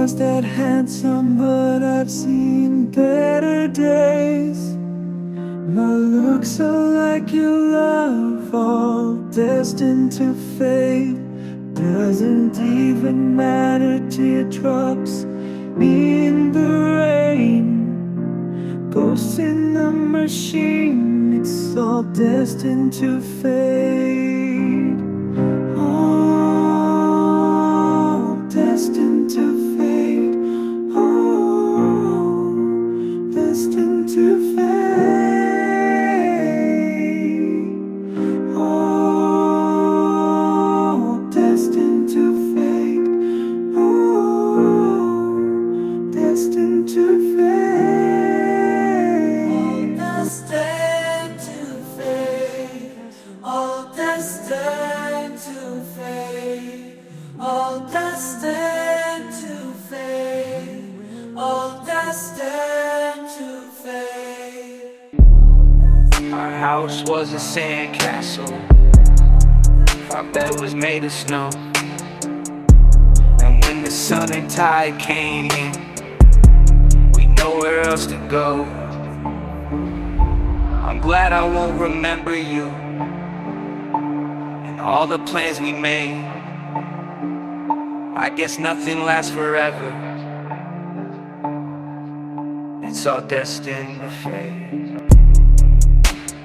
was that handsome, but I've seen better days. My looks are like your love, all destined to fade. Doesn't even matter, teardrops, in the rain. Ghosts in the machine, it's all destined to fade. All destined to fade, all destined to fade. Our house was a sandcastle. Our bed was made of snow. And when the sun and tide came in, we nowhere else to go. I'm glad I won't remember you all the plans we made. I guess nothing lasts forever. It's all destined to fade.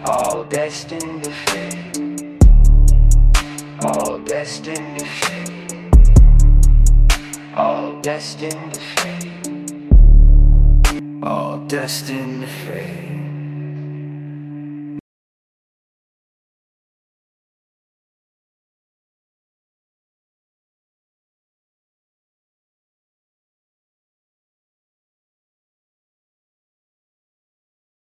All destined to fade. All destined to fade. All destined to fade. All destined to fade.